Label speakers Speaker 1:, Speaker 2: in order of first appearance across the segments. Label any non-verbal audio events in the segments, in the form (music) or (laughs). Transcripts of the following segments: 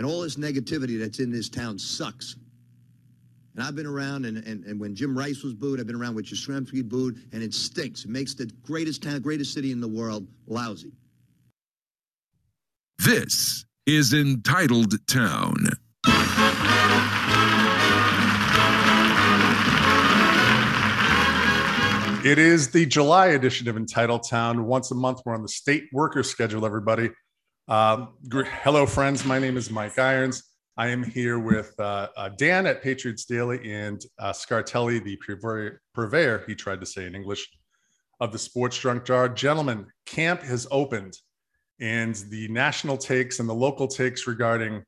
Speaker 1: And all this negativity that's in this town sucks. And I've been around, and, and, and when Jim Rice was booed, I've been around when Yastrzemski booed, and it stinks. It makes the greatest town, greatest city in the world lousy.
Speaker 2: This is Entitled Town.
Speaker 3: It is the July edition of Entitled Town. Once a month, we're on the state worker schedule, everybody. Um, hello, friends. My name is Mike Irons. I am here with uh, uh, Dan at Patriots Daily and uh, Scartelli, the purveyor, purveyor, he tried to say in English, of the Sports Drunk Jar. Gentlemen, camp has opened, and the national takes and the local takes regarding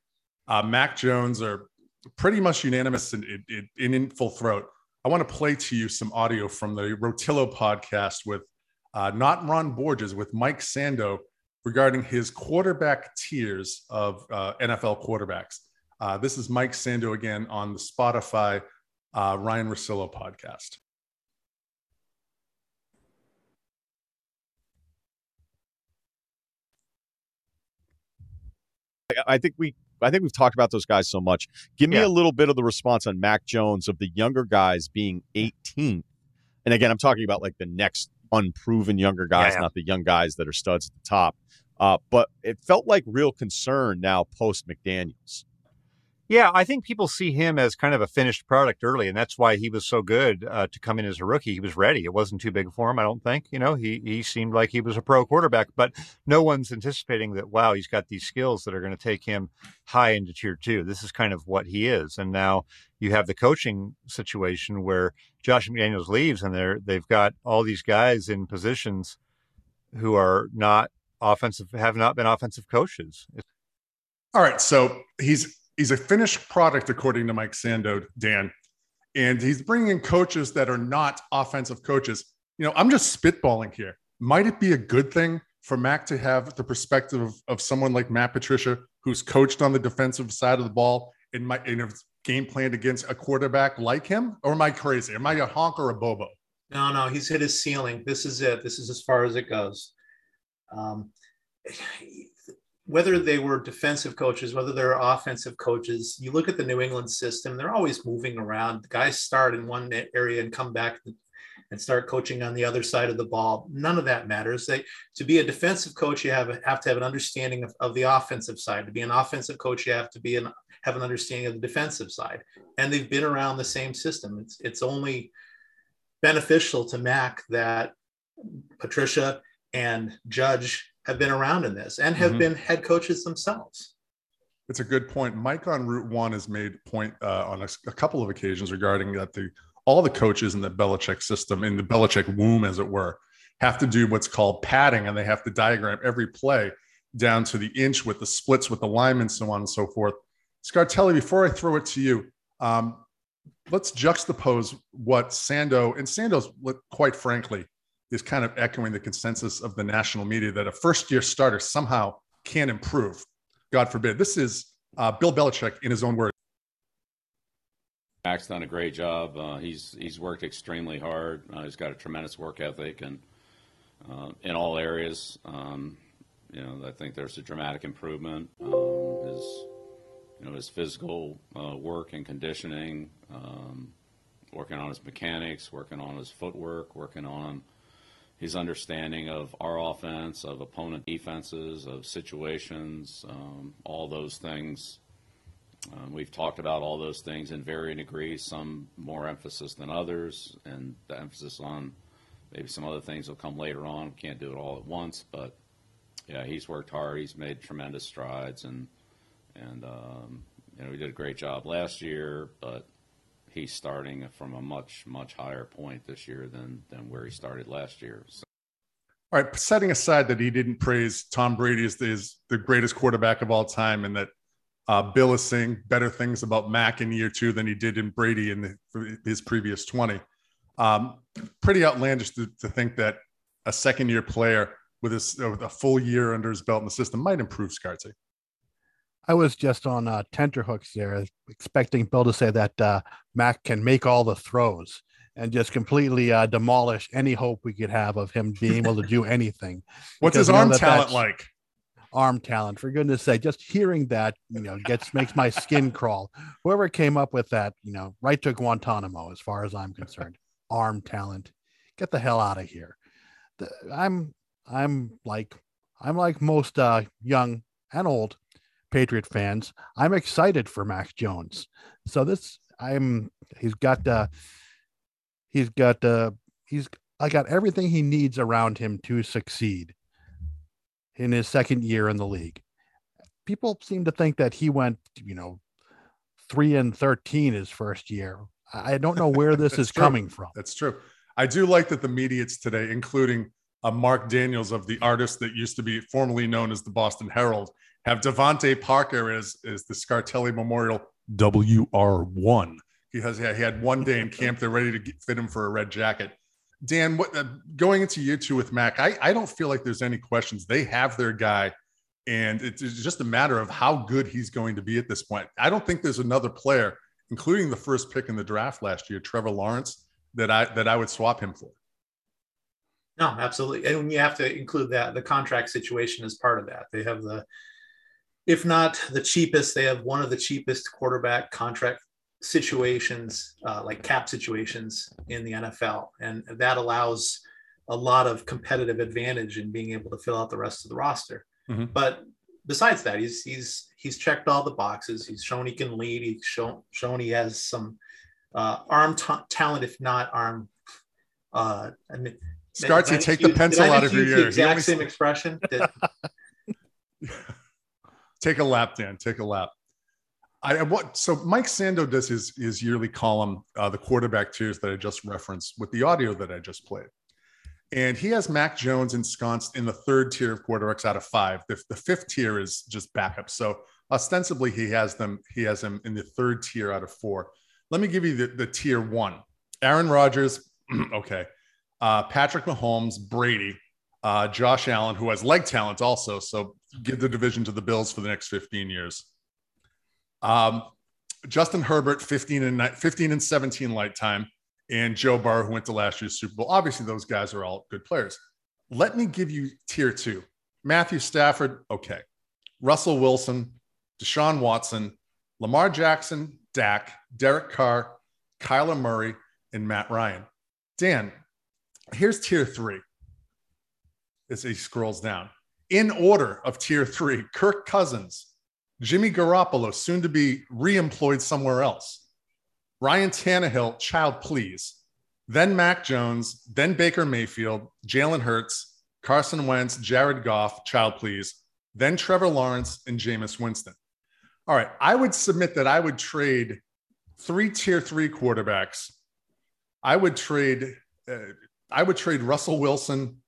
Speaker 3: uh, Mac Jones are pretty much unanimous and in, in, in full throat. I want to play to you some audio from the Russillo podcast with uh, not Ron Borges, with Mike Sando regarding his quarterback tiers of uh, NFL quarterbacks. Uh, this is Mike Sando again on the Spotify uh, Ryen Russillo podcast.
Speaker 4: I think we I think we've talked about those guys so much. Give me yeah. a little bit of the response on Mac Jones of the younger guys being 18. And again, I'm talking about like the next unproven younger guys, yeah, yeah. not the young guys that are studs at the top. Uh, but it felt like real concern now post McDaniels.
Speaker 5: Yeah, I think people see him as kind of a finished product early, and that's why he was so good uh, to come in as a rookie. He was ready; it wasn't too big for him, I don't think. You know, he he seemed like he was a pro quarterback, but no one's anticipating that. Wow, he's got these skills that are going to take him high into tier two. This is kind of what he is, and now you have the coaching situation where Josh McDaniels leaves, and they're they've got all these guys in positions who are not offensive, have not been offensive coaches.
Speaker 3: All right, so he's he's a finished product according to Mike Sando, Dan, and he's bringing in coaches that are not offensive coaches. You know, I'm just spitballing here. Might it be a good thing for Mac to have the perspective of, of someone like Matt Patricia, who's coached on the defensive side of the ball and might and have game planned against a quarterback like him? Or am I crazy? Am I a honk or a bobo?
Speaker 6: No, no, he's hit his ceiling. This is it. This is as far as it goes. Um, whether they were defensive coaches, whether they're offensive coaches, you look at the New England system, they're always moving around. The guys start in one area and come back and start coaching on the other side of the ball. None of that matters. They, to be a defensive coach, you have, have to have an understanding of, of the offensive side. To be an offensive coach, you have to be an, have an understanding of the defensive side. And they've been around the same system. It's, it's only beneficial to Mac that Patricia and Judge have been around in this and have mm-hmm. been head coaches themselves.
Speaker 3: It's a good point. Mike on Route One has made point uh, on a, a, couple of occasions regarding that the all the coaches in the Belichick system, in the Belichick womb, as it were, have to do what's called padding, and they have to diagram every play down to the inch with the splits with the linemen, so on and so forth. Scartelli, before I throw it to you, um, let's juxtapose what Sando and Sando's, quite frankly, is kind of echoing the consensus of the national media that a first year starter somehow can improve. God forbid. This is uh, Bill Belichick in his own words.
Speaker 7: Mac's done a great job. Uh, he's he's worked extremely hard. Uh, he's got a tremendous work ethic, and uh, in all areas, um, you know, I think there's a dramatic improvement. Um, his you know his physical uh, work and conditioning, um, working on his mechanics, working on his footwork, working on his understanding of our offense, of opponent defenses, of situations, um, all those things. Um, we've talked about all those things in varying degrees, some more emphasis than others, and the emphasis on maybe some other things will come later on. We can't do it all at once, but yeah, he's worked hard. He's made tremendous strides, and and um, you know he did a great job last year, but he's starting from a much much higher point this year than than where he started last year. So.
Speaker 3: All right, setting aside that he didn't praise Tom Brady as the, as the greatest quarterback of all time, and that uh, Bill is saying better things about Mac in year two than he did in Brady in the, his previous twenty. Um, pretty outlandish to, to, think that a second year player with, his, with a full year under his belt in the system might improve Scarty.
Speaker 8: I was just on uh, tenterhooks there, expecting Bill to say that uh, Mac can make all the throws and just completely uh, demolish any hope we could have of him being able to do (laughs) anything.
Speaker 3: What's his arm talent like?
Speaker 8: arm talent. For goodness sake, just hearing that, you know, gets makes my skin crawl. Whoever came up with that, you know, right to Guantanamo, as far as I'm concerned. arm talent. Get the hell out of here. The, I'm I'm like I'm like most uh, young and old Patriot fans. I'm excited for Mac Jones. So this I'm he's got uh he's got uh he's I got everything he needs around him to succeed in his second year in the league. People seem to think that he went, you know, three and 13 his first year. I don't know (laughs) where this is
Speaker 3: true.
Speaker 8: coming from.
Speaker 3: That's true. I do like that the mediates today, including uh, Mark Daniels of the artist that used to be formerly known as the Boston Herald, have DeVante Parker as, as the Scartelli Memorial WR1. He has he had one day in camp. They're ready to get, fit him for a red jacket. Dan, what uh, going into year two with Mac, I, I don't feel like there's any questions. They have their guy, and it's just a matter of how good he's going to be at this point. I don't think there's another player, including the first pick in the draft last year, Trevor Lawrence, that I that I would swap him for.
Speaker 6: No, absolutely, and you have to include that the contract situation as part of that. They have the, if not the cheapest, they have one of the cheapest quarterback contract situations, uh, like cap situations in the NFL. And that allows a lot of competitive advantage in being able to fill out the rest of the roster.
Speaker 3: Mm-hmm.
Speaker 6: But besides that, he's he's he's checked all the boxes. He's shown he can lead. He's shown shown he has some uh, arm t- talent, if not arm. Uh, I mean,
Speaker 3: Scarty, take the pencil out of your ear.
Speaker 6: The exact same expression. That... (laughs)
Speaker 3: take a lap, Dan. Take a lap. I what so Mike Sando does his his yearly column, uh, the quarterback tiers that I just referenced with the audio that I just played, and he has Mac Jones ensconced in the third tier of quarterbacks out of five. The, the fifth tier is just backup. So ostensibly he has them he has him in the third tier out of four. Let me give you the, the tier one: Aaron Rodgers, (clears throat) okay, uh, Patrick Mahomes, Brady, uh, Josh Allen, who has leg talent also. So give the division to the Bills for the next fifteen years. Um, Justin Herbert, 15 and 15 and 17 light time, and Joe Burrow, who went to last year's Super Bowl. Obviously, those guys are all good players. Let me give you tier two. Matthew Stafford, okay. Russell Wilson, Deshaun Watson, Lamar Jackson, Dak, Derek Carr, Kyler Murray, and Matt Ryan. Dan, here's tier three as he scrolls down. In order of tier three, Kirk Cousins, Jimmy Garoppolo, soon to be reemployed somewhere else. Ryan Tannehill, child please. Then Mac Jones, then Baker Mayfield, Jalen Hurts, Carson Wentz, Jared Goff, child please. Then Trevor Lawrence and Jameis Winston. All right, I would submit that I would trade three tier three quarterbacks. I would trade. Uh, I would trade Russell Wilson,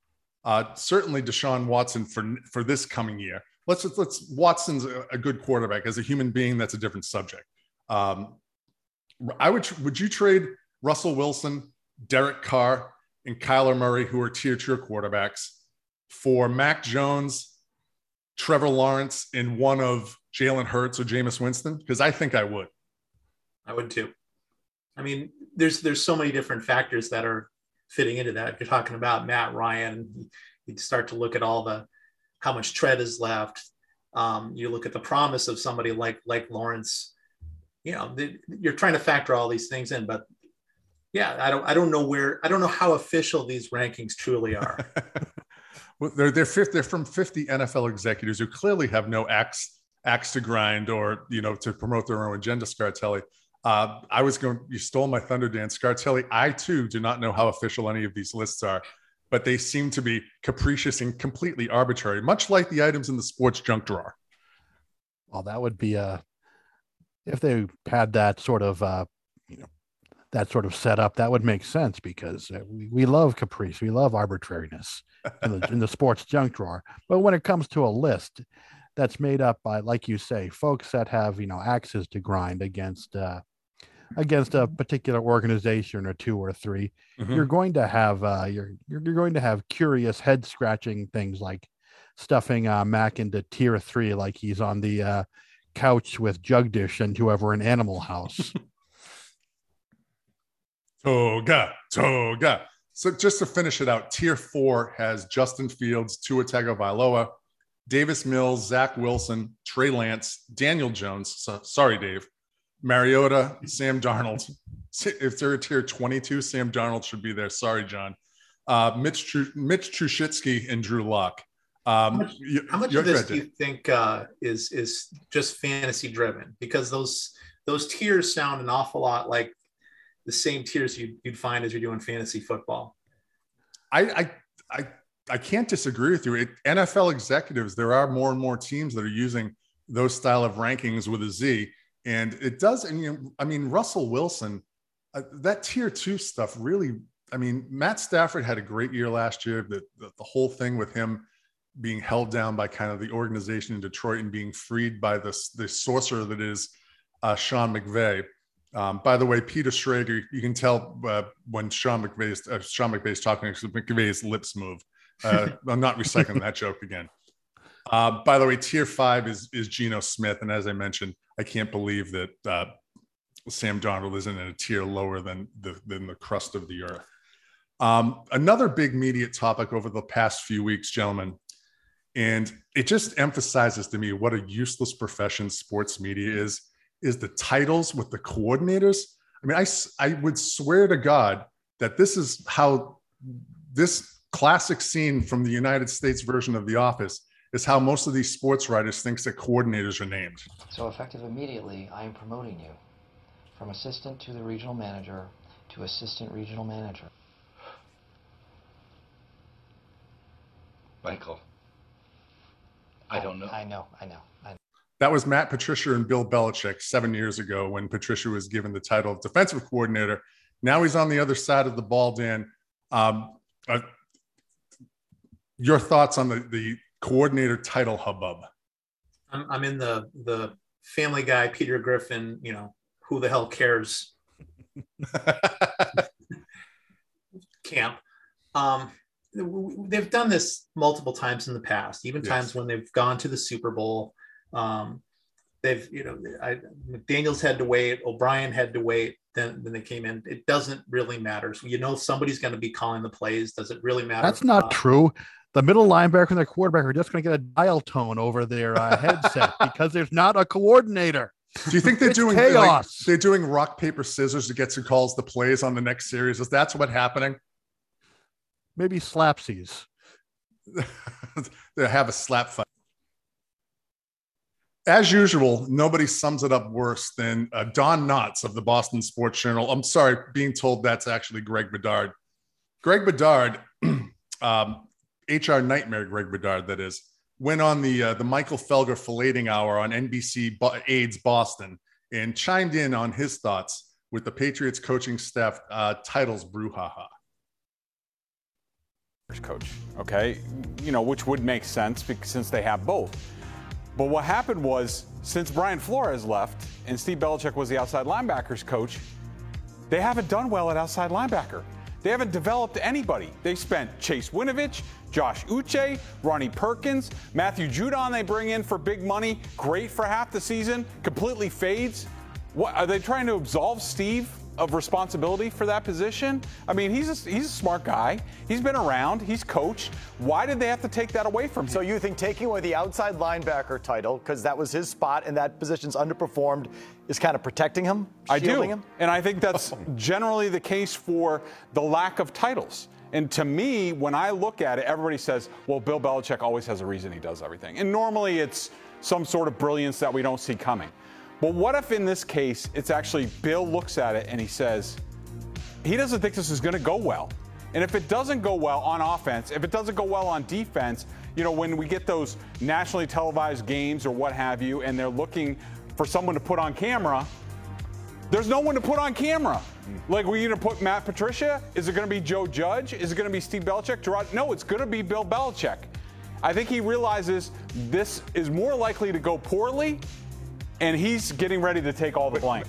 Speaker 3: uh, certainly Deshaun Watson for for this coming year let's let's Watson's a, good quarterback as a human being. That's a different subject. Um, I would would you trade Russell Wilson, Derek Carr, and Kyler Murray, who are tier two quarterbacks, for Mac Jones, Trevor Lawrence, in one of Jalen Hurts or Jameis Winston? Because I think I would.
Speaker 6: I would too. I mean, there's there's so many different factors that are fitting into that. You're talking about Matt Ryan, you'd start to look at all the how much tread is left. Um, you look at the promise of somebody like like Lawrence. You know, you're trying to factor all these things in, but yeah, I don't I don't know where I don't know how official these rankings truly are. (laughs)
Speaker 3: well, they're they're fifth, they're from 50 NFL executives who clearly have no axe axe to grind or you know to promote their own agenda. Scartelli. Uh, I was going. You stole my thunder, Dan Scartelli. I too do not know how official any of these lists are but they seem to be capricious and completely arbitrary, much like the items in the sports junk drawer.
Speaker 8: Well, that would be a uh, if they had that sort of uh, you know that sort of setup, that would make sense because uh, we, we love caprice, we love arbitrariness in the, in the sports junk drawer. But when it comes to a list that's made up by, like you say, folks that have you know axes to grind against uh, against a particular organization or two or 3 you mm-hmm. you're going to have uh, you're, you're going to have curious head scratching things like stuffing uh, Mac into tier three, like he's on the uh, couch with Jugdish and whoever in Animal House. (laughs)
Speaker 3: toga, toga. So just to finish it out, tier four has Justin Fields, Tua Tagovailoa, Davis Mills, Zach Wilson, Trey Lance, Daniel Jones. So, sorry, Dave. Mariota, Sam Darnold. If they're a tier 22, Sam Darnold should be there. Sorry, John. Uh, Mitch Tr- Mitch Trubisky and Drew Lock. Um,
Speaker 6: how much, how much of this do you think uh, is is just fantasy driven? Because those those tiers sound an awful lot like the same tiers you'd, you'd find as you're doing fantasy football.
Speaker 3: I, I I I can't disagree with you. It, NFL executives, there are more and more teams that are using those style of rankings with a Z, and it does. And you know, I mean, Russell Wilson uh, that tier two stuff really, I mean, Matt Stafford had a great year last year. The, the, the, whole thing with him being held down by kind of the organization in Detroit and being freed by this the sorcerer that is uh, Sean McVay. Um, by the way, Peter Schrager, you can tell uh, when Sean McVay uh, Sean McVay's talking, McVay's lips move. Uh, (laughs) I'm not recycling that joke again. Uh, by the way, tier five is is Geno Smith, and as I mentioned, I can't believe that uh, Sam Darnold isn't in a tier lower than the, than the crust of the earth. Um, another big media topic over the past few weeks, gentlemen, and it just emphasizes to me what a useless profession sports media is, is the titles with the coordinators. I mean, I, I would swear to God that this is how this classic scene from the United States version of The Office is how most of these sports writers thinks that coordinators are named.
Speaker 9: So effective immediately, I am promoting you from assistant to the regional manager to assistant regional manager.
Speaker 10: Michael, I don't know.
Speaker 9: I know, I know, I know.
Speaker 3: That was Matt Patricia and Bill Belichick seven years ago when Patricia was given the title of defensive coordinator. Now he's on the other side of the ball, Dan. Um, uh, your thoughts on the, the coordinator title hubbub?
Speaker 6: I'm, I'm in the the Family Guy, Peter Griffin, you know, who the hell cares (laughs) camp. Um, they've done this multiple times in the past, even yes. times when they've gone to the Super Bowl. Um, they've, you know, I, McDaniels had to wait, O'Brien had to wait. Then, then they came in. It doesn't really matter. So you know somebody's going to be calling the plays. Does it really matter?
Speaker 8: That's not uh, true. The middle linebacker and the quarterback are just going to get a dial tone over their uh, headset (laughs) because there's not a coordinator.
Speaker 3: Do you think they're doing chaos? Like, they're doing rock paper scissors to get who calls the plays on the next series? Is that's what happening?
Speaker 8: Maybe slapsies. (laughs)
Speaker 3: they have a slap fight. As usual, nobody sums it up worse than uh, Don Knotts of the Boston Sports Journal. I'm sorry, being told that's actually Greg Bedard. Greg Bedard, (clears throat) um, HR nightmare, Greg Bedard, that is went on the uh, the Michael Felger filleting hour on NBC Bo- AIDS Boston and chimed in on his thoughts with the Patriots coaching staff uh, titles brouhaha.
Speaker 11: Coach, okay, you know which would make sense because, since they have both. But what happened was since Brian Flores left and Steve Belichick was the outside linebackers coach, they haven't done well at outside linebacker. They haven't developed anybody. They spent Chase Winovich, Josh Uche, Ronnie Perkins, Matthew Judon they bring in for big money, great for half the season, completely fades. What are they trying to absolve Steve of responsibility for that position? I mean, he's a, he's a smart guy. He's been around. He's coached. Why did they have to take that away from him?
Speaker 12: So you think taking away the outside linebacker title because that was his spot and that position's underperformed is kind of protecting him?
Speaker 11: I do,
Speaker 12: him?
Speaker 11: and I think that's (laughs) generally the case for the lack of titles. And to me, when I look at it, everybody says, well, Bill Belichick always has a reason he does everything. And normally it's some sort of brilliance that we don't see coming. But what if in this case, it's actually Bill looks at it and he says, he doesn't think this is going to go well. And if it doesn't go well on offense, if it doesn't go well on defense, you know, when we get those nationally televised games or what have you, and they're looking for someone to put on camera, there's no one to put on camera. Like, we either put Matt Patricia? Is it going to be Joe Judge? Is it going to be Steve Belichick? Gerard? No, it's going to be Bill Belichick. I think he realizes this is more likely to go poorly, and he's getting ready to take all the blame.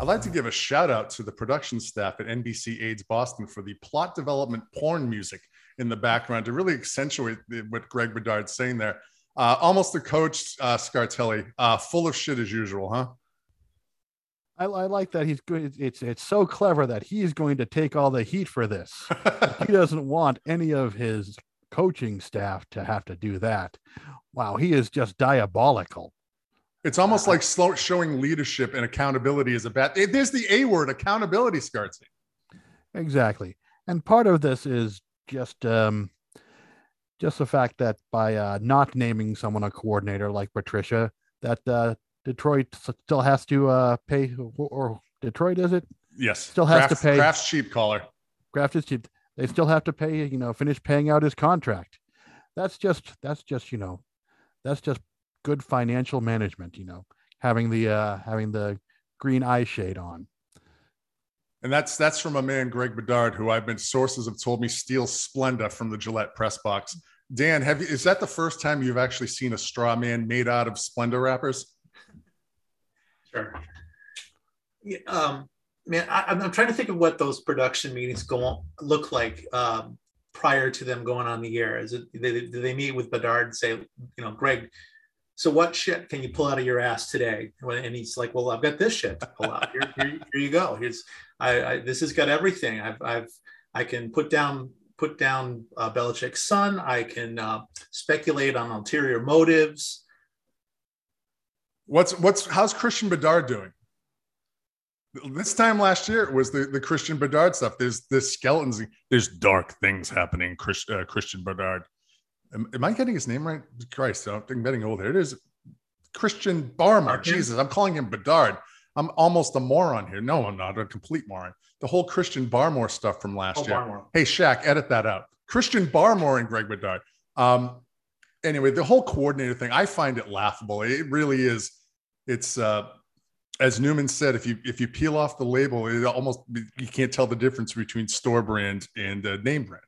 Speaker 3: I'd like to give a shout out to the production staff at NBC AIDS Boston for the plot development porn music in the background to really accentuate what Greg Bedard's saying there. Uh, almost the coach, uh, Scartelli, uh, full of shit as usual, huh?
Speaker 8: I, I, like that he's good. It's it's so clever that he's going to take all the heat for this. (laughs) he doesn't want any of his coaching staff to have to do that. Wow, he is just diabolical.
Speaker 3: It's almost like slow, showing leadership and accountability is a bad. There's the A word, accountability, Scartzy.
Speaker 8: Exactly, and part of this is just um, just the fact that by uh, not naming someone a coordinator like Patricia, that uh, Detroit still has to uh, pay, or Detroit is it?
Speaker 3: Yes,
Speaker 8: still has Kraft, to pay.
Speaker 3: Kraft's cheap caller.
Speaker 8: Kraft is cheap. They still have to pay. You know, finish paying out his contract. That's just that's just you know, that's just good financial management. You know, having the uh, having the green eye shade on.
Speaker 3: And that's that's from a man, Greg Bedard, who I've been sources have told me steals Splenda from the Gillette press box. Dan, have you, is that the first time you've actually seen a straw man made out of Splenda wrappers?
Speaker 6: Sure. Yeah, um, man, I, am trying to think of what those production meetings go on, look like um, prior to them going on the air. Is it they, do they meet with Bedard and say, you know, Greg, so what shit can you pull out of your ass today? And he's like, well, I've got this shit to pull out. Here, here, here you go. Here's I, I, this has got everything. I've I've I can put down put down uh, Belichick's son. I can uh, speculate on ulterior motives.
Speaker 3: What's what's how's Christian Bedard doing? This time last year it was the, the Christian Bedard stuff. There's this skeletons. There's dark things happening. Chris, uh, Christian Bedard. Am, am, I getting his name right? Christ, I'm getting old. Here it is. Christian Barmore. Jesus, I'm calling him Bedard. I'm almost a moron here. No, I'm not a complete moron. The whole Christian Barmore stuff from last oh, year. Barmore. Hey, Shaq, edit that out. Christian Barmore and Greg Bedard. Um, anyway, the whole coordinator thing, I find it laughable. It really is. It's uh, as Newman said, if you if you peel off the label, it almost you can't tell the difference between store brand and uh, name brand.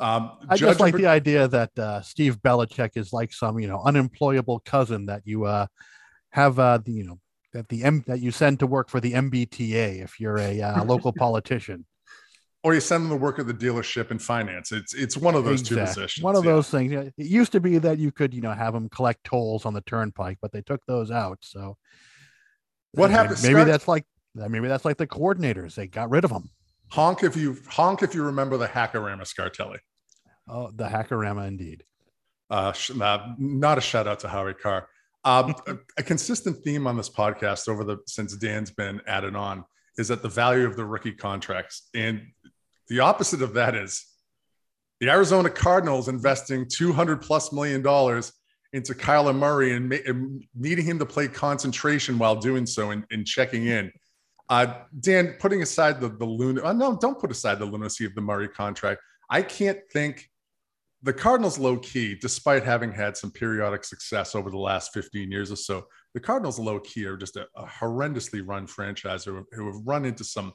Speaker 8: Um, I just like the idea that uh, Steve Belichick is like some you know unemployable cousin that you uh, have uh, the you know that the M that you send to work for the MBTA if you're a uh, local (laughs) politician.
Speaker 3: Or you send them to work at the dealership in finance. It's it's one of those exactly. two positions.
Speaker 8: One of yeah. those things. It used to be that you could you know have them collect tolls on the turnpike, but they took those out. So
Speaker 3: what happened?
Speaker 8: Maybe, that's like maybe that's like the coordinators. They got rid of them.
Speaker 3: Honk if you honk if you remember the Hackorama Scartelli.
Speaker 8: Oh, the Hackorama indeed.
Speaker 3: Uh, not a shout out to Howie Carr. Um, a, (laughs) a, consistent theme on this podcast over the since Dan's been added on is that the value of the rookie contracts, and the opposite of that is the Arizona Cardinals investing 200 plus million dollars into Kyler Murray and, ma- and, needing him to play concentration while doing so and, and checking in. Uh, Dan, putting aside the the lun- uh, no, don't put aside the lunacy of the Murray contract. I can't think the Cardinals, low key, despite having had some periodic success over the last 15 years or so, the Cardinals, low key, are just a, a horrendously run franchise who, who, have run into some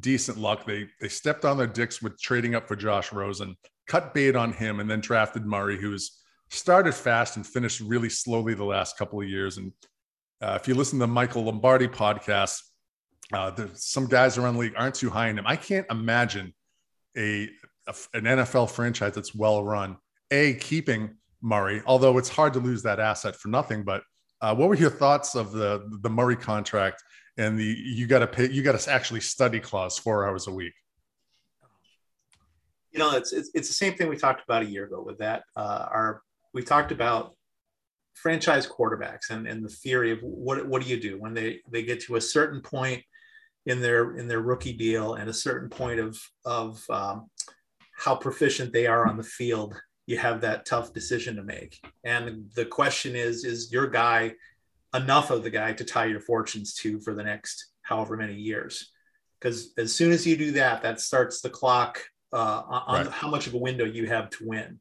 Speaker 3: decent luck. They they stepped on their dicks with trading up for Josh Rosen, cut bait on him, and then drafted Murray, who's started fast and finished really slowly the last couple of years. And uh, if you listen to the Michael Lombardi podcast, uh, some guys around the league aren't too high in him. I can't imagine a an NFL franchise that's well run, a keeping Murray, although it's hard to lose that asset for nothing. But uh, what were your thoughts of the the Murray contract and the you got to pay you got to actually study clause four hours a week?
Speaker 6: You know, it's, it's, it's the same thing we talked about a year ago with that. Uh, our we talked about franchise quarterbacks and, and the theory of what what do you do when they they get to a certain point in their in their rookie deal and a certain point of of um, how proficient they are on the field, you have that tough decision to make. And the question is, is your guy enough of the guy to tie your fortunes to for the next however many years? Because as soon as you do that, that starts the clock uh, on right. how much of a window you have to win.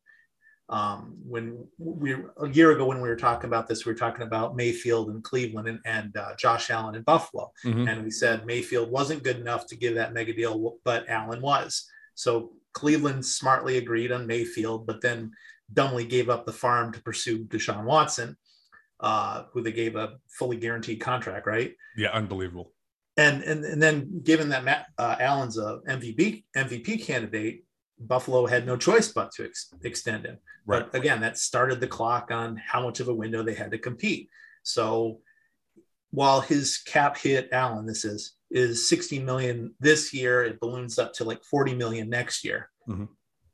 Speaker 6: Um, when we a year ago when we were talking about this, we were talking about Mayfield and Cleveland and, and uh, Josh Allen in Buffalo, mm-hmm. and we said Mayfield wasn't good enough to give that mega deal, but Allen was. So Cleveland smartly agreed on Mayfield, but then dumbly gave up the farm to pursue Deshaun Watson, uh, who they gave a fully guaranteed contract, right?
Speaker 3: Yeah, unbelievable.
Speaker 6: And and, and then given that Matt uh, Allen's a MVP MVP candidate, Buffalo had no choice but to ex- extend him. Right. But again, that started the clock on how much of a window they had to compete. So while his cap hit, Allen, this is is 60 million this year. It balloons up to like 40 million next year. Mm-hmm.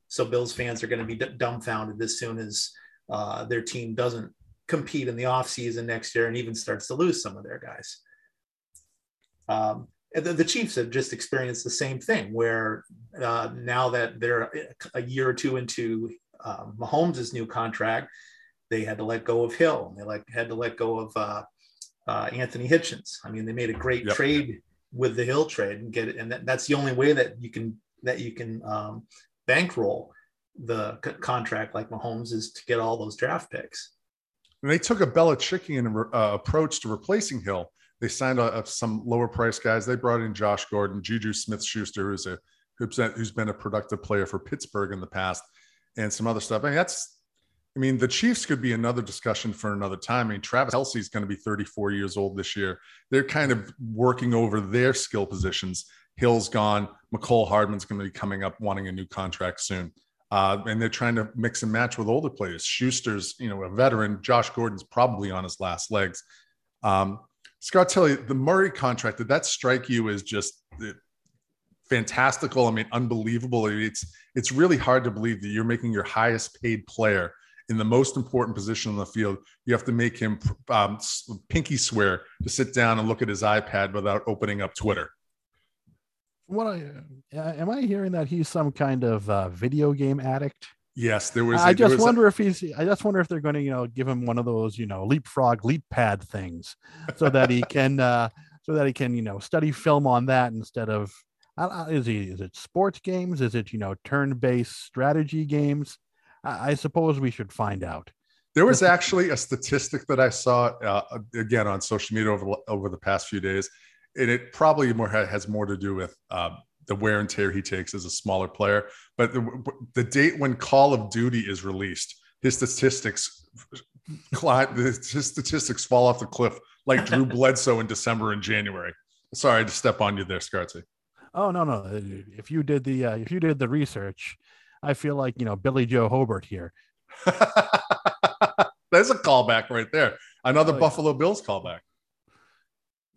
Speaker 6: So Bills fans are going to be d- dumbfounded as soon as uh, their team doesn't compete in the offseason next year and even starts to lose some of their guys. Um, the, the, Chiefs have just experienced the same thing where uh, now that they're a year or two into um, Mahomes' new contract, they had to let go of Hill and they like had to let go of uh, uh, Anthony Hitchens. I mean, they made a great yep. trade with the Hill trade and get it, and that, that's the only way that you can that you can um, bankroll the c- contract like Mahomes is to get all those draft picks.
Speaker 3: And they took a Belichickian uh, approach to replacing Hill. They signed uh, some lower price guys. They brought in Josh Gordon, Juju Smith Schuster, who's a who's been a productive player for Pittsburgh in the past, and some other stuff. I mean, that's I mean, the Chiefs could be another discussion for another time. I mean, Travis Kelce is going to be 34 years old this year. They're kind of working over their skill positions. Hill's gone. Mecole Hardman's going to be coming up wanting a new contract soon. Uh, and they're trying to mix and match with older players. Schuster's, you know, a veteran. Josh Gordon's probably on his last legs. Um, Scott, you the Murray contract. Did that strike you as just uh, fantastical? I mean, unbelievable. It's it's really hard to believe that you're making your highest paid player in the most important position on the field, you have to make him um, pinky swear to sit down and look at his iPad without opening up Twitter.
Speaker 8: What I, uh, am I hearing that he's some kind of uh, video game addict?
Speaker 3: Yes, there was.
Speaker 8: I just wonder a, if he's. I just wonder if they're going to, you know, give him one of those, you know, leapfrog leap pad things, so that he (laughs) can, uh, so that he can, you know, study film on that instead of. Uh, is he? Is it sports games? Is it you know turn-based strategy games? I suppose we should find out.
Speaker 3: There was actually a statistic that I saw uh, again on social media over over the past few days, and it probably more has more to do with uh, the wear and tear he takes as a smaller player. But the, the date when Call of Duty is released, his statistics his statistics fall off the cliff like Drew (laughs) Bledsoe in December and January. Sorry to step on you there, Scarty.
Speaker 8: Oh no, no. If you did the uh, if you did the research, I feel like you know Billy Joe Hobert here. (laughs)
Speaker 3: There's a callback right there. Another oh, Buffalo. Bills callback.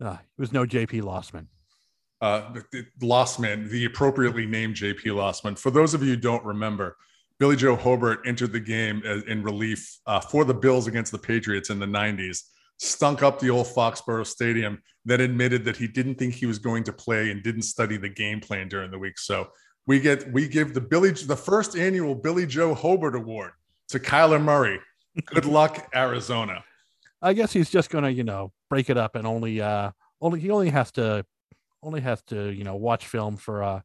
Speaker 8: Uh, it was no JP Losman.
Speaker 3: Uh, Losman, the appropriately named JP Losman. For those of you who don't remember, Billy Joe Hobert entered the game in relief uh, for the Bills against the Patriots in the 90s, stunk up the old Foxborough Stadium, then admitted that he didn't think he was going to play and didn't study the game plan during the week. So we get we give the Billy the first annual Billy Joe Hobert Award to Kyler Murray. Good luck, Arizona.
Speaker 8: I guess he's just gonna, you know, break it up and only uh only he only has to only has to, you know, watch film for uh,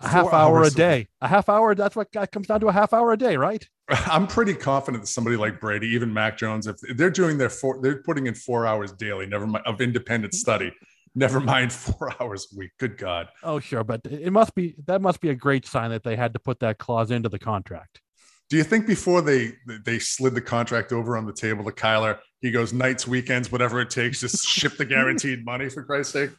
Speaker 8: a half hour a day. A half hour, that's what comes down to a half hour a day, right? (laughs)
Speaker 3: I'm pretty confident that somebody like Brady, even Mac Jones, if they're doing their four, they're putting in four hours daily, never mind of independent study. Never mind (laughs) four hours a week. Good God.
Speaker 8: Oh, sure. But it must be that must be a great sign that they had to put that clause into the contract.
Speaker 3: Do you think before they they slid the contract over on the table to Kyler, he goes nights, weekends, whatever it takes, just ship the (laughs) guaranteed money for Christ's sake?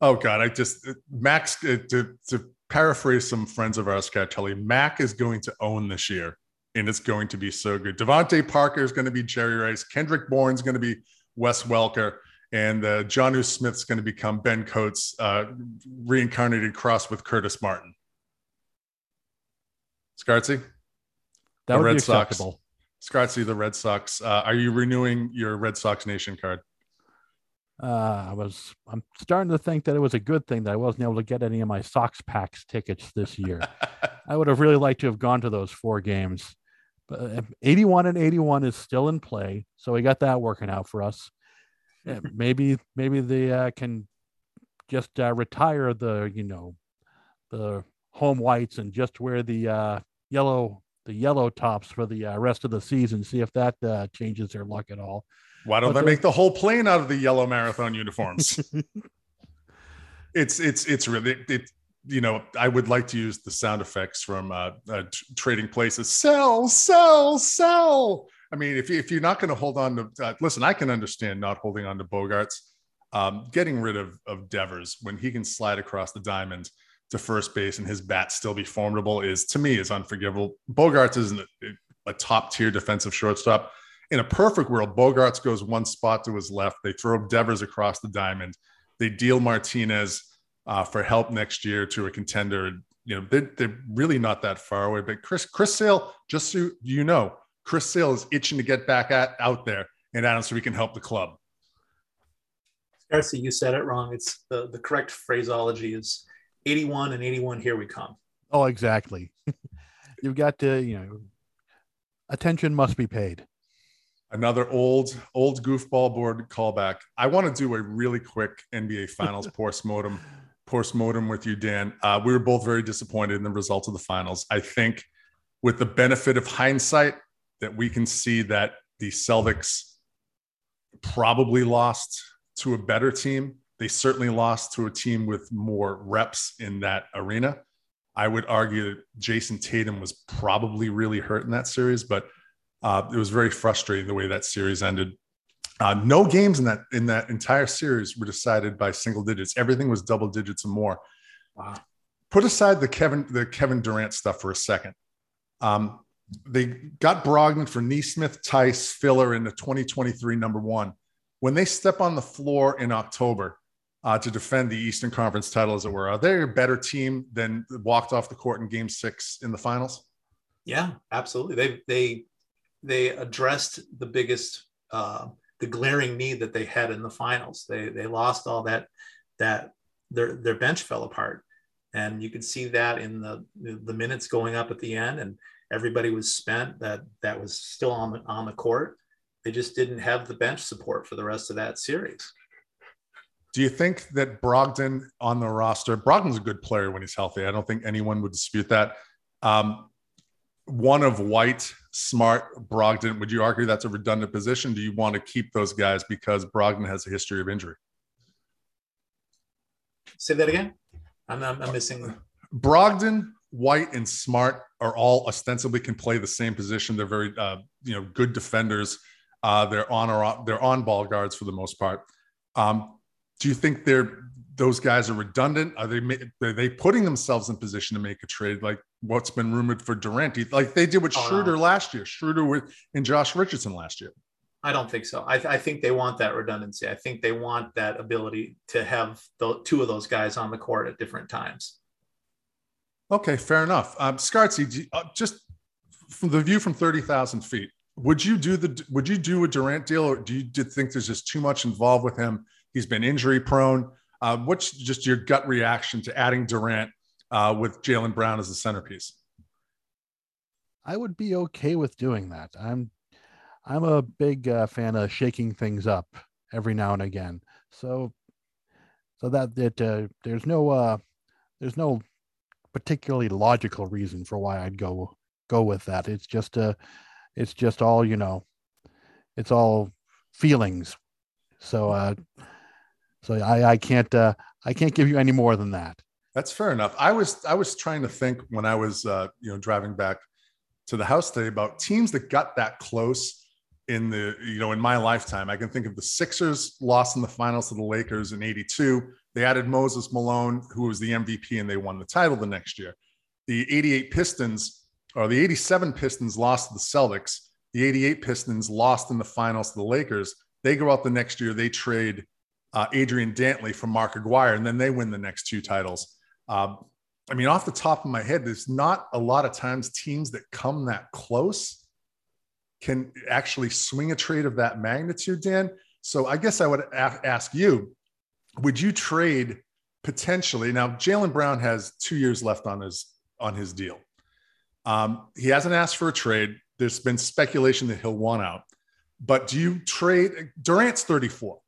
Speaker 3: Oh God, I just Max uh, to to paraphrase some friends of ours, Telly, Mac is going to own this year, and it's going to be so good. DeVante Parker is going to be Jerry Rice. Kendrick Bourne is going to be Wes Welker and uh, Jonnu Smith's going to become Ben Coates, uh, reincarnated cross with Curtis Martin. Scartzy,
Speaker 8: that would Red be acceptable.
Speaker 3: Sox. Scartzy, the Red Sox. Uh, are you renewing your Red Sox Nation card?
Speaker 8: Uh, I was. I'm starting to think that it was a good thing that I wasn't able to get any of my Sox packs tickets this year. (laughs) I would have really liked to have gone to those four games. But uh, 81 and 81 is still in play, so we got that working out for us yeah, maybe maybe they uh, can just uh, retire the you know the home whites and just wear the uh, yellow the yellow tops for the uh, rest of the season. See if that uh, changes their luck at all.
Speaker 3: Why don't but they make the whole plane out of the yellow marathon uniforms? (laughs) it's it's it's really it, you know I would like to use the sound effects from uh, trading places. Sell, sell, sell. I mean, if, you, if you're not going to hold on to, uh, listen, I can understand not holding on to Bogaerts, Um, getting rid of, of Devers when he can slide across the diamond to first base and his bat still be formidable is, to me, is unforgivable. Bogaerts isn't a, a top tier defensive shortstop. In a perfect world, Bogaerts goes one spot to his left. They throw Devers across the diamond. They deal Martinez uh, for help next year to a contender you know, they're, they're really not that far away. But Chris, Chris Sale, just so you know, Chris Sale is itching to get back at out there and Adam so we can help the club.
Speaker 6: Darcy, you said it wrong. It's the, the correct phraseology is 81 and 81, here we come.
Speaker 8: Oh, exactly. (laughs) You've got to, you know, attention must be paid.
Speaker 3: Another old, old goofball board callback. I want to do a really quick NBA (laughs) Finals postmortem, postmortem with you, Dan. Uh, we were both very disappointed in the results of the finals. I think, with the benefit of hindsight, that we can see that the Celtics probably lost to a better team. They certainly lost to a team with more reps in that arena. I would argue that Jayson Tatum was probably really hurt in that series, but uh, it was very frustrating the way that series ended. Uh, no games in that in that entire series were decided by single digits. Everything was double digits and more. Wow. Put aside the Kevin the Kevin Durant stuff for a second. Um, they got Brogdon for Nesmith, Theis, Filler in the 2023 number one. When they step on the floor in October, uh, to defend the Eastern Conference title, as it were. Are they a better team than walked off the court in Game Six in the finals?
Speaker 6: Yeah, absolutely. They they they addressed the biggest, uh, the glaring need that they had in the finals. They they lost all that that their their bench fell apart, and you could see that in the the minutes going up at the end, and everybody was spent. That that was still on the on the court. They just didn't have the bench support for the rest of that series.
Speaker 3: Do you think that Brogdon on the roster, Brogdon's a good player when he's healthy. I don't think anyone would dispute that. Um, one of White, Smart, Brogdon, would you argue that's a redundant position? Do you want to keep those guys because Brogdon has a history of injury?
Speaker 6: Say that again. I'm, I'm, I'm missing.
Speaker 3: Brogdon, White, and Smart are all ostensibly can play the same position. They're very, uh, you know, good defenders. Uh, they're on or off, they're on ball guards for the most part. Um, do you think they're those guys are redundant? Are they are they putting themselves in position to make a trade like what's been rumored for Durant? Like they did with oh, Schroeder no. last year, Schroeder with and Josh Richardson last year.
Speaker 6: I don't think so. I, th- I, think they want that redundancy. I think they want that ability to have the two of those guys on the court at different times.
Speaker 3: Okay, fair enough. Um, Scartzy, uh, just from the view from thirty thousand feet, would you do the would you do a Durant deal, or do you think there's just too much involved with him? He's been injury prone. Uh, what's just your gut reaction to adding Durant uh, with Jaylen Brown as the centerpiece?
Speaker 8: I would be okay with doing that. I'm I'm a big uh, fan of shaking things up every now and again. So so that that uh, there's no uh, there's no particularly logical reason for why I'd go go with that. It's just a uh, it's just all you know. It's all feelings. So uh, so I, I can't uh, I can't give you any more than that.
Speaker 3: That's fair enough. I was I was trying to think when I was uh, you know driving back to the house today about teams that got that close in the you know in my lifetime. I can think of the Sixers lost in the finals to the Lakers in '82. They added Moses Malone, who was the MVP, and they won the title the next year. The '88 Pistons or the '87 Pistons lost to the Celtics. The '88 Pistons lost in the finals to the Lakers. They go out the next year. They trade uh, Adrian Dantley from Mark Aguirre, and then they win the next two titles. Um, I mean, off the top of my head, there's not a lot of times teams that come that close can actually swing a trade of that magnitude, Dan. So I guess I would a- ask you would you trade potentially? Now, Jaylen Brown has two years left on his on his deal. Um, he hasn't asked for a trade. There's been speculation that he'll want out. But do you trade? Durant's 34.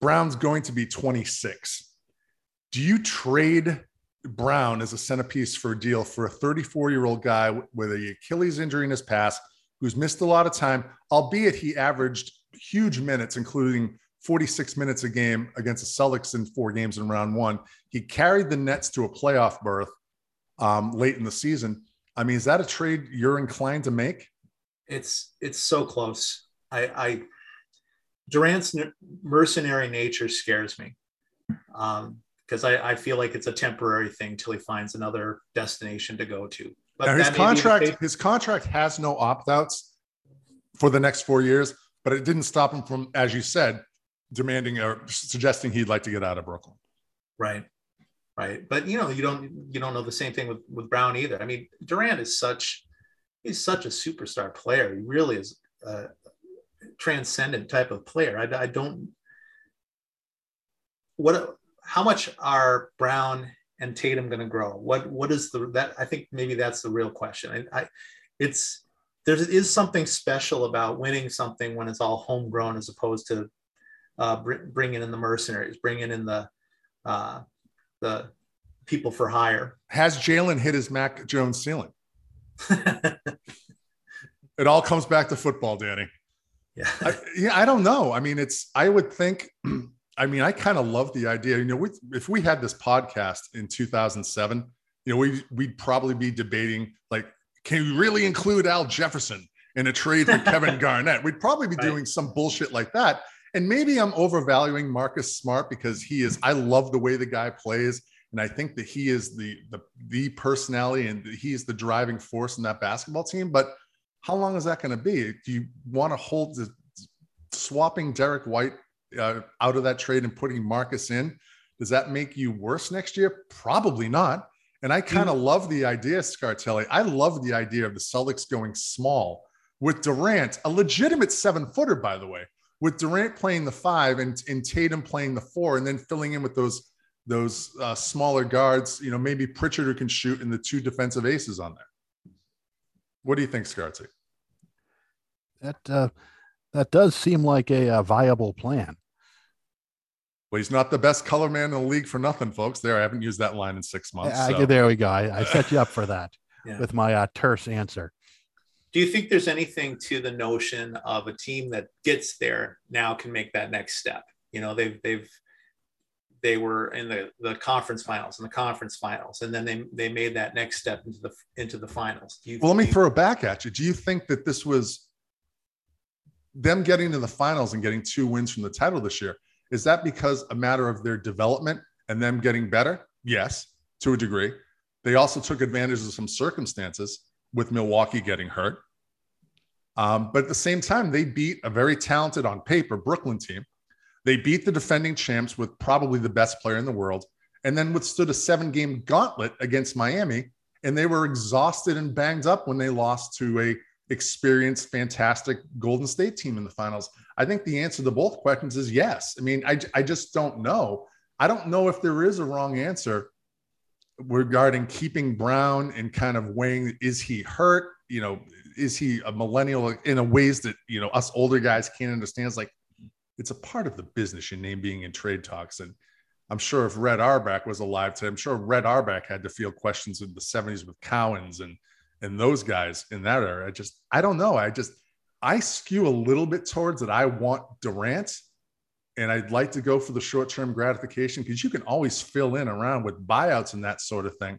Speaker 3: Brown's going to be 26. Do you trade Brown as a centerpiece for a deal for a 34 year old guy with a Achilles injury in his past who's missed a lot of time, albeit he averaged huge minutes, including 46 minutes a game against the Celtics in four games in round one. He carried the Nets to a playoff berth um, late in the season. I mean, is that a trade you're inclined to make?
Speaker 6: It's it's so close. I, I Durant's mercenary nature scares me because um, I, I, feel like it's a temporary thing till he finds another destination to go to.
Speaker 3: But now his contract, his contract has no opt outs for the next four years, but it didn't stop him from, as you said, demanding or suggesting he'd like to get out of Brooklyn.
Speaker 6: Right, right? But you know, you don't you don't know the same thing with with Brown either. I mean, Durant is such he's such a superstar player. He really is a transcendent type of player. I, I don't what how much are Brown and Tatum going to grow? What what is the that I think maybe that's the real question. I, I it's there is something special about winning something when it's all homegrown as opposed to uh, br- bringing in the mercenaries, bringing in the uh, the people for hire.
Speaker 3: Has Jaylen hit his Mac Jones ceiling? (laughs) it all comes back to football, Danny.
Speaker 6: Yeah.
Speaker 3: I, yeah, I don't know. I mean, it's, I would think, I mean, I kind of love the idea. You know, we, if we had this podcast in 2007, you know, we, we'd probably be debating like, can we really include Al Jefferson in a trade for Kevin (laughs) Garnett? We'd probably be right. doing some bullshit like that. And maybe I'm overvaluing Marcus Smart because he is, I love the way the guy plays. And I think that he is the, the, the personality and he is the driving force in that basketball team. But how long is that going to be? Do you want to hold the, swapping Derrick White uh, out of that trade and putting Marcus in? Does that make you worse next year? Probably not. And I kind of mm. love the idea, Scartelli. I love the idea of the Celtics going small with Durant, a legitimate seven footer, by the way, with Durant playing the five and, and Tatum playing the four, and then filling in with those those uh, smaller guards. You know, maybe Pritchard who can shoot, and the two defensive aces on there. What do you think, Scarty?
Speaker 8: That uh, that does seem like a, a, viable plan.
Speaker 3: Well, he's not the best color man in the league for nothing, folks. There, I haven't used that line in six months.
Speaker 8: I, so. There we go. I, I set you up for that (laughs) yeah. with my uh, terse answer.
Speaker 6: Do you think there's anything to the notion of a team that gets there now can make that next step? You know, they've they've they were in the, the conference finals and the conference finals, and then they they made that next step into the into the finals.
Speaker 3: You, well, let me throw it back at you. Do you think that this was them getting to the finals and getting two wins from the title this year? Is that because a matter of their development and them getting better? Yes, to a degree. They also took advantage of some circumstances with Milwaukee getting hurt. Um, but at the same time, they beat a very talented on paper Brooklyn team they beat the defending champs with probably the best player in the world, and then withstood a seven game gauntlet against Miami. And they were exhausted and banged up when they lost to a experienced, fantastic Golden State team in the finals. I think the answer to both questions is yes. I mean, I, I just don't know. I don't know if there is a wrong answer regarding keeping Brown and kind of weighing is he hurt? You know, is he a millennial in a ways that, you know, us older guys can't understand? It's like, it's a part of the business, your name being in trade talks. And I'm sure if Red Auerbach was alive today, I'm sure Red Auerbach had to field questions in the 70s with Cowens and and those guys in that era. I just I don't know. I just I skew a little bit towards that. I want Durant, and I'd like to go for the short-term gratification because you can always fill in around with buyouts and that sort of thing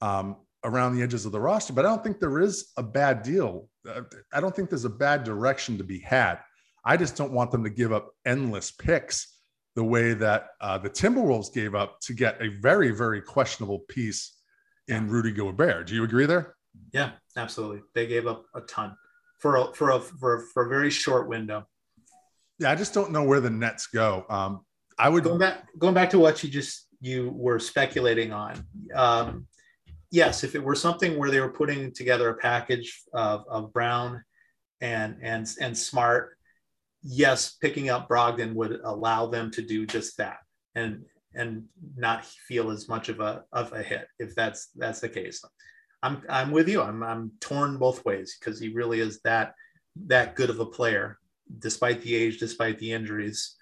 Speaker 3: um, around the edges of the roster. But I don't think there is a bad deal. Uh, I don't think there's a bad direction to be had. I just don't want them to give up endless picks the way that uh, the Timberwolves gave up to get a very, very questionable piece in. Rudy Gobert. Do you agree there?
Speaker 6: Yeah, absolutely. They gave up a ton for a, for a, for a, for a very short window.
Speaker 3: Yeah, I just don't know where the Nets go. Um, I would
Speaker 6: going back going back to what you just you were speculating on. Um, yes, if it were something where they were putting together a package of, of Brown and and and Smart yes, picking up Brogdon would allow them to do just that and and not feel as much of a of a hit if that's that's the case. I'm I'm with you. I'm I'm torn both ways because he really is that that good of a player, despite the age, despite the injuries.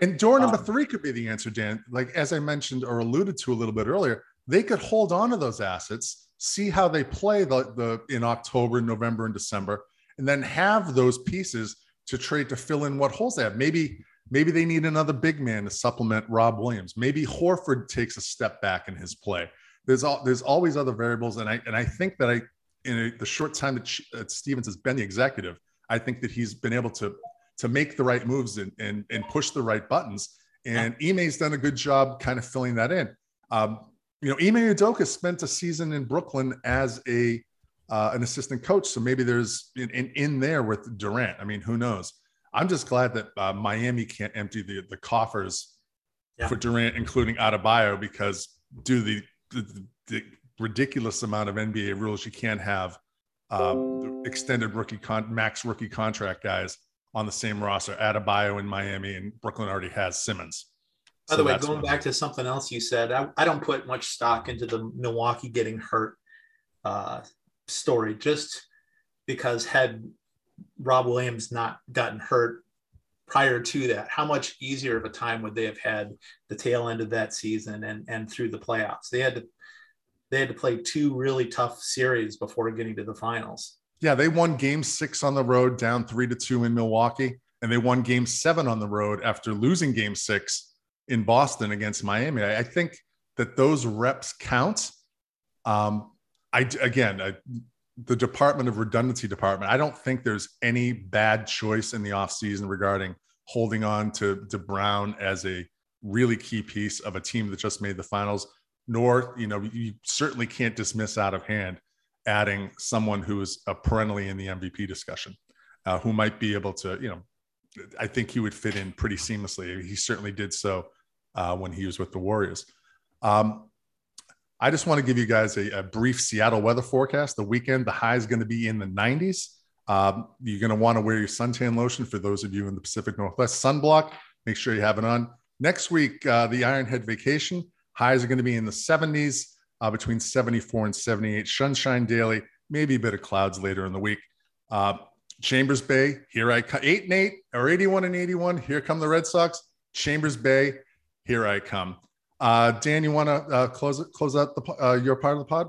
Speaker 3: And door number um, three could be the answer, Dan. Like as I mentioned or alluded to a little bit earlier, they could hold on to those assets, see how they play the, the in October, November, and December, and then have those pieces to trade to fill in what holes they have. Maybe maybe they need another big man to supplement Rob Williams. Maybe Horford takes a step back in his play. There's all there's always other variables, and I and I think that I in a, the short time that, that Stevens has been the executive, I think that he's been able to to make the right moves and and, and push the right buttons. And Ime's done a good job kind of filling that in. Um, you know, Ime Udoka spent a season in Brooklyn as a uh, an assistant coach. So maybe there's in, in, in, there with Durant. I mean, who knows? I'm just glad that uh, Miami can't empty the, the coffers yeah. for Durant, including Adebayo, because due to the, the, the, ridiculous amount of NBA rules, you can't have uh, extended rookie con- max rookie contract guys on the same roster. Adebayo in Miami, and Brooklyn already has Simmons.
Speaker 6: By so the way, going back to something else you said, I, I, don't put much stock into the Milwaukee getting hurt uh, story, just because had Rob Williams not gotten hurt prior to that, how much easier of a time would they have had the tail end of that season and and through the playoffs? They had to they had to play two really tough series before getting to the finals.
Speaker 3: Yeah, they won game six on the road, down three to two in Milwaukee, and they won game seven on the road after losing game six in Boston against Miami. I, I think that those reps count. Um, I again, I, the Department of Redundancy Department. I don't think there's any bad choice in the offseason regarding holding on to, to Brown as a really key piece of a team that just made the finals. Nor, you know, you certainly can't dismiss out of hand adding someone who is perennially in the MVP discussion, uh, who might be able to, you know, I think he would fit in pretty seamlessly. He certainly did so uh, when he was with the Warriors. Um, I just want to give you guys a, a, brief Seattle weather forecast. The weekend, the high is going to be in the 90s. Um, you're going to want to wear your suntan lotion for those of you in the Pacific Northwest. Sunblock, make sure you have it on. Next week, uh, the Ironhead vacation, highs are going to be in the 70s, uh, between 74 and 78. Sunshine daily, maybe a bit of clouds later in the week. Uh, Chambers Bay, here I come. Eight and eight or 81 and 81. Here come the Red Sox. Chambers Bay, here I come. Uh, Dan, you want to uh, close it, close out the uh, your part of the pod?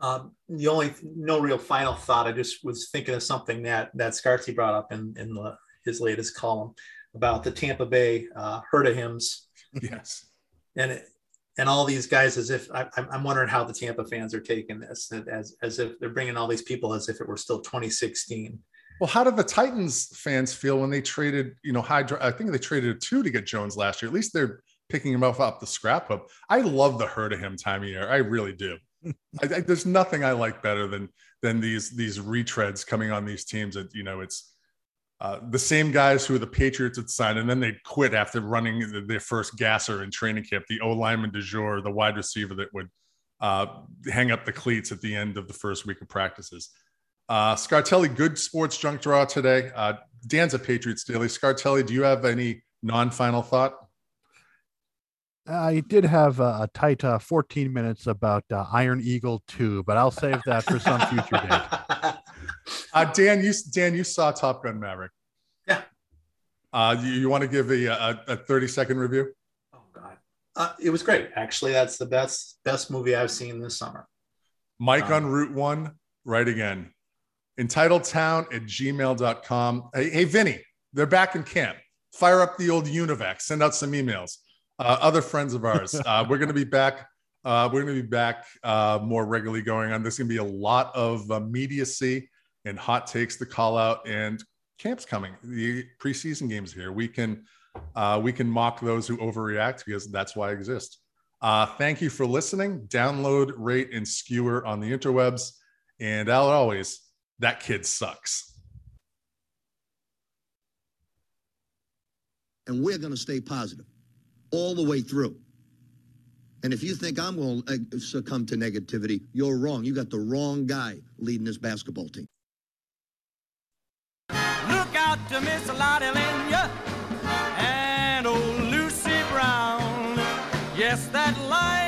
Speaker 6: Um, the only no real final thought. I just was thinking of something that that Scarcy brought up in in the, his latest column about the Tampa Bay uh, of hymns.
Speaker 3: Yes,
Speaker 6: and it, and all these guys as if I, am wondering how the Tampa fans are taking this as as if they're bringing all these people as if it were still 2016.
Speaker 3: Well, how did the Titans fans feel when they traded, you know, high? I think they traded a two to get Jones last year. At least they're picking him up the scrapbook. I love the hurt of him time of year. I really do. I, I, there's nothing I like better than than these these retreads coming on these teams. That you know, it's uh, the same guys who the Patriots had signed, and then they quit after running their first gasser in training camp. The O lineman de jour, the wide receiver that would uh, hang up the cleats at the end of the first week of practices. Uh, Scartelli, good sports junk draw today. Uh, Dan's a Patriots daily. Scartelli, do you have any non-final thought?
Speaker 8: I did have a, a tight uh, 14 minutes about uh, Iron Eagle 2, but I'll save that for some future date. (laughs)
Speaker 3: Uh, Dan, you Dan, you saw Top Gun Maverick.
Speaker 6: Yeah.
Speaker 3: Uh, you, you want to give a, a, a 30 second review?
Speaker 6: Oh God, uh, it was great. Actually, that's the best best movie I've seen this summer.
Speaker 3: Mike um, on Route One, right again. Entitled Town at gmail.com. Hey, hey, Vinny, they're back in camp. Fire up the old Univac. Send out some emails uh, other friends of ours. (laughs) Uh, we're going to be back. Uh, we're going to be back uh, more regularly going on. There's going to be a lot of immediacy and hot takes to call out, and camp's coming. The preseason games here. We can uh, we can mock those who overreact because that's why I exist. Uh, thank you for listening. Download, rate, and skewer on the interwebs. And as always, that kid sucks.
Speaker 1: And we're going to stay positive all the way through. And if you think I'm going to uh, succumb to negativity, you're wrong. You got the wrong guy leading this basketball team. Look out to Miss Lotte Lenya, and old Lucy Brown. Yes, that line.